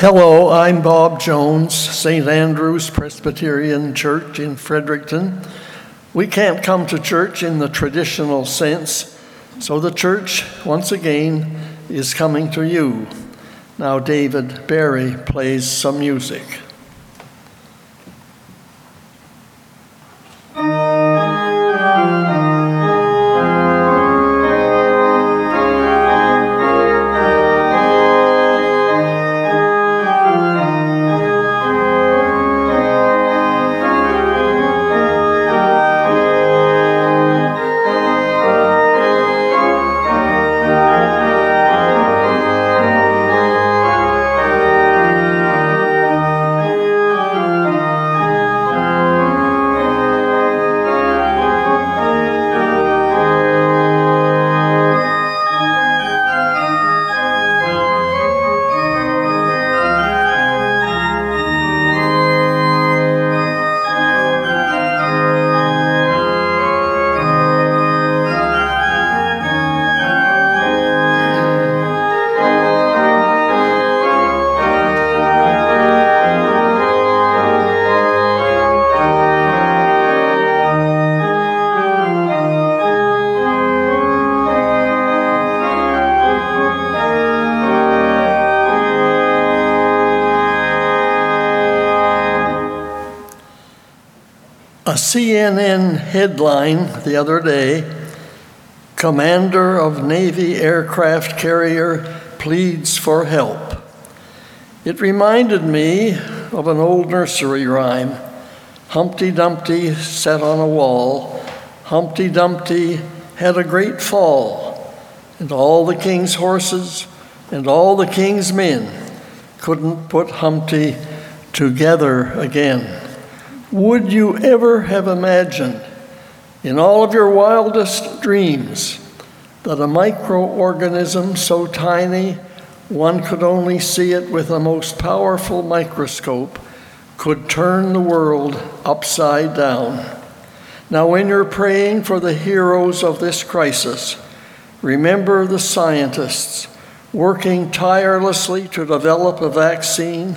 Hello, I'm Bob Jones, St. Andrew's Presbyterian Church in Fredericton. We can't come to church in the traditional sense, so the church, once again, is coming to you. Now, David Barry plays some music. CNN headline the other day Commander of Navy aircraft carrier pleads for help. It reminded me of an old nursery rhyme Humpty Dumpty sat on a wall, Humpty Dumpty had a great fall, and all the king's horses and all the king's men couldn't put Humpty together again. Would you ever have imagined, in all of your wildest dreams, that a microorganism so tiny one could only see it with a most powerful microscope could turn the world upside down? Now, when you're praying for the heroes of this crisis, remember the scientists working tirelessly to develop a vaccine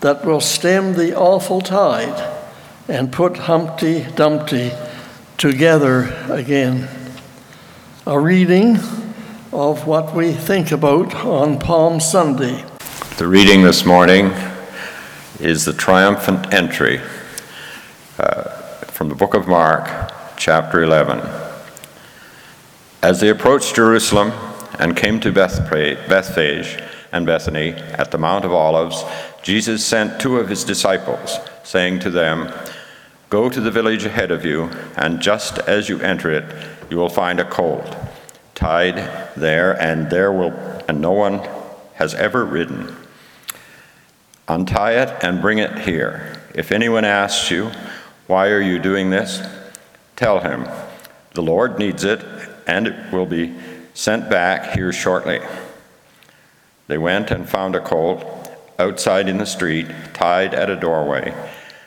that will stem the awful tide and put Humpty Dumpty together again. A reading of what we think about on Palm Sunday. The reading this morning is the triumphant entry uh, from the book of Mark, chapter 11. As they approached Jerusalem and came to Bethphage and Bethany at the Mount of Olives, Jesus sent two of his disciples, saying to them, Go to the village ahead of you, and just as you enter it, you will find a colt tied there, and there will and no one has ever ridden. Untie it and bring it here. If anyone asks you, Why are you doing this? tell him, The Lord needs it, and it will be sent back here shortly. They went and found a colt outside in the street, tied at a doorway.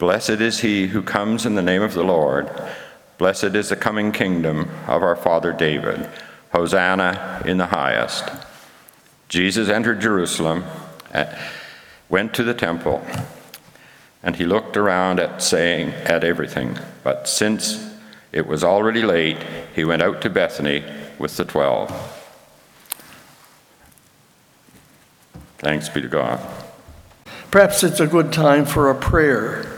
Blessed is he who comes in the name of the Lord. Blessed is the coming kingdom of our father David. Hosanna in the highest. Jesus entered Jerusalem, eh, went to the temple, and he looked around at saying at everything. But since it was already late, he went out to Bethany with the twelve. Thanks be to God. Perhaps it's a good time for a prayer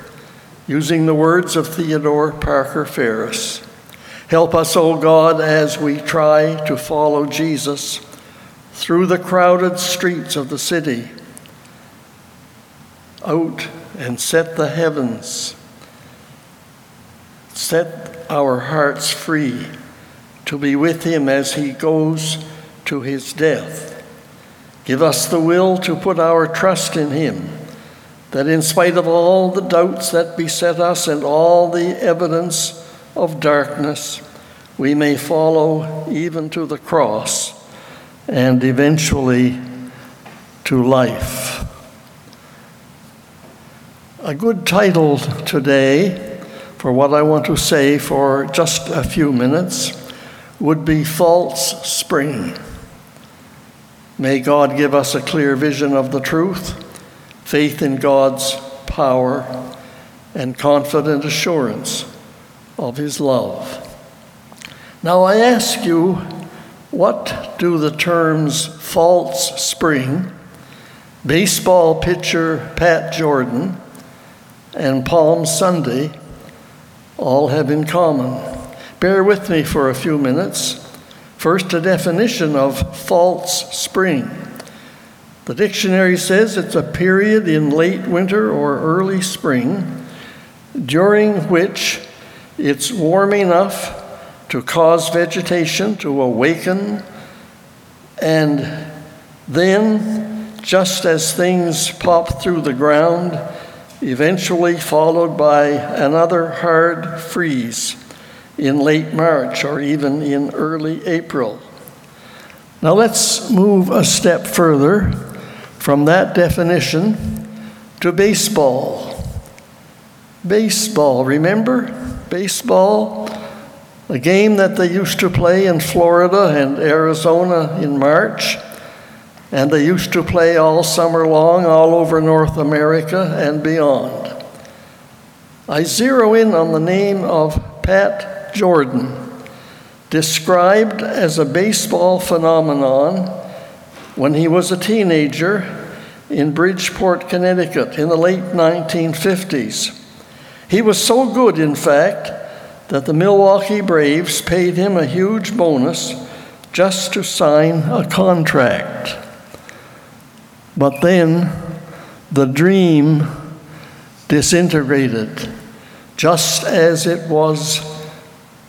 using the words of Theodore Parker Ferris. Help us, O God, as we try to follow Jesus through the crowded streets of the city, out and set the heavens, set our hearts free to be with him as he goes to his death. Give us the will to put our trust in him that in spite of all the doubts that beset us and all the evidence of darkness, we may follow even to the cross and eventually to life. A good title today for what I want to say for just a few minutes would be False Spring. May God give us a clear vision of the truth, faith in God's power, and confident assurance of His love. Now, I ask you, what do the terms false spring, baseball pitcher Pat Jordan, and Palm Sunday all have in common? Bear with me for a few minutes. First, a definition of false spring. The dictionary says it's a period in late winter or early spring during which it's warm enough to cause vegetation to awaken, and then, just as things pop through the ground, eventually followed by another hard freeze in late March or even in early April. Now let's move a step further from that definition to baseball. Baseball, remember? Baseball, a game that they used to play in Florida and Arizona in March, and they used to play all summer long all over North America and beyond. I zero in on the name of Pat Jordan, described as a baseball phenomenon when he was a teenager in Bridgeport, Connecticut in the late 1950s. He was so good, in fact, that the Milwaukee Braves paid him a huge bonus just to sign a contract. But then the dream disintegrated, just as it was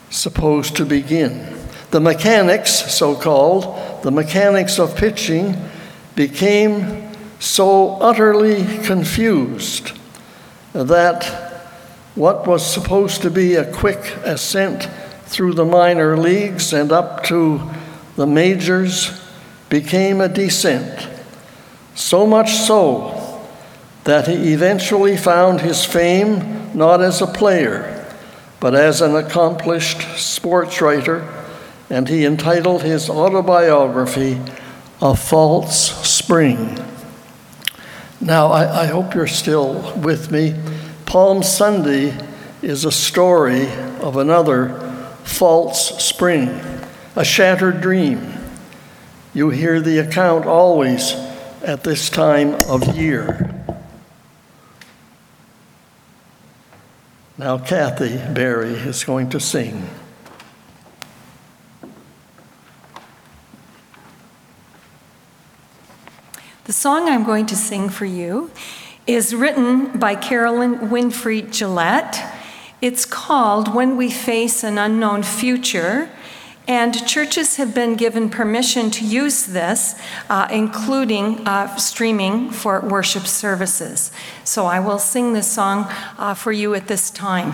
supposed to begin. The mechanics, so called, the mechanics of pitching, became so utterly confused that what was supposed to be a quick ascent through the minor leagues and up to the majors became a descent. So much so that he eventually found his fame not as a player but as an accomplished sports writer, and he entitled his autobiography A False Spring. Now, I, I, hope you're still with me. Palm Sunday is a story of another false spring, a shattered dream. You hear the account always at this time of year. Now, Kathy Barry is going to sing. The song I'm going to sing for you is written by Carolyn Winfrey Gillette. It's called When We Face an Unknown Future, and churches have been given permission to use this, uh, including uh, streaming for worship services. So I will sing this song uh, for you at this time.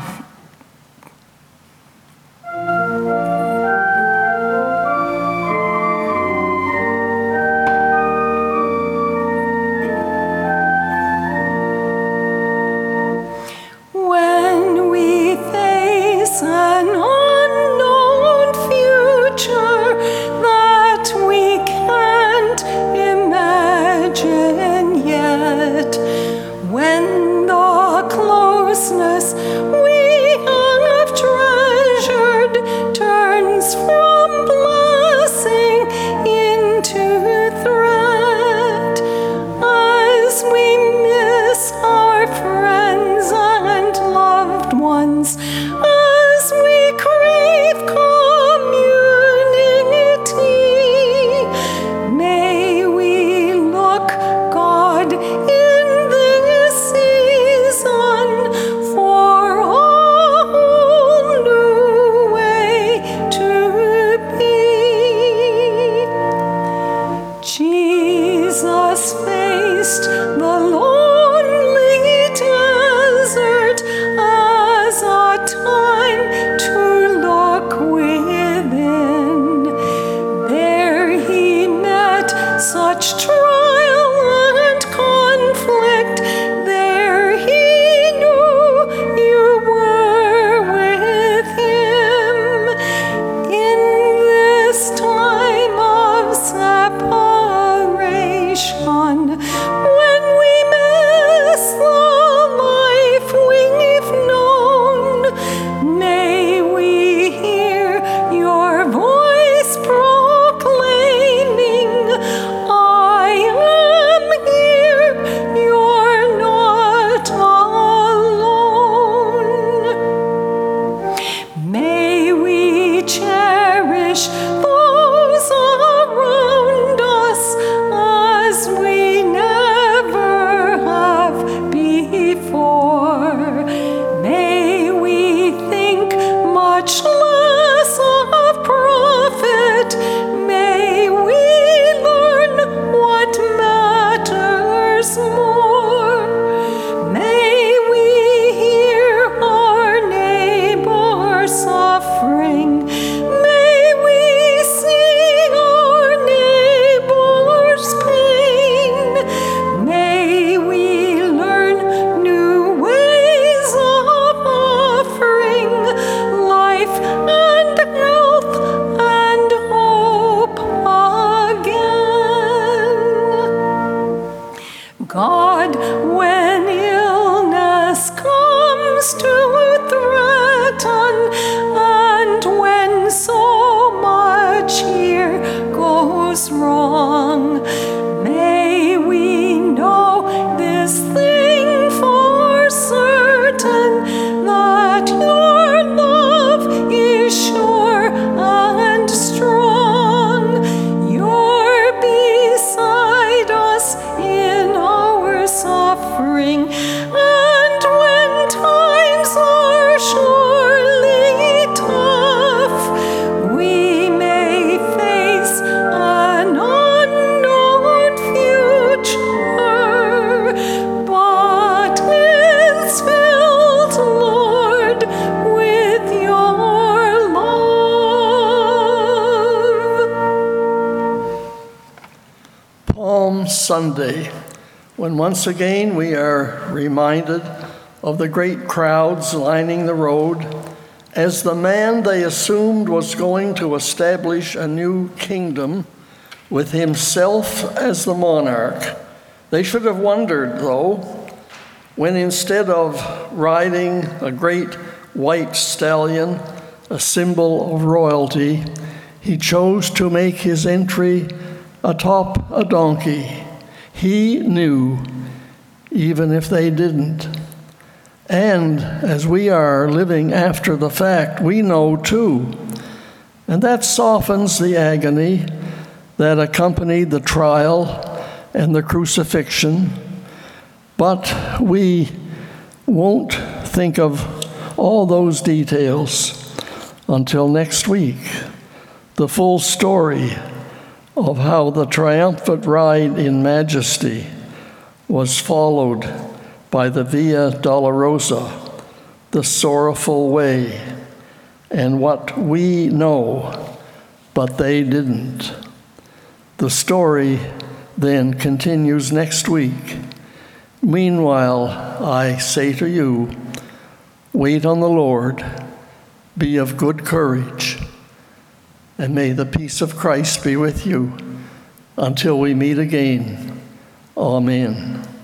the Lord. Once again we are reminded of the great crowds lining the road as the man they assumed was going to establish a new kingdom with himself as the monarch. They should have wondered, though, when instead of riding a great white stallion, a symbol of royalty, he chose to make his entry atop a donkey. He knew, even if they didn't. And as we are living after the fact, we know too. And that softens the agony that accompanied the trial and the crucifixion. But we won't think of all those details until next week. The full story of how the triumphant ride in majesty was followed by the Via Dolorosa, the sorrowful way, and what we know, but they didn't. The story then continues next week. Meanwhile, I say to you, wait on the Lord, be of good courage, and may the peace of Christ be with you until we meet again. Amen.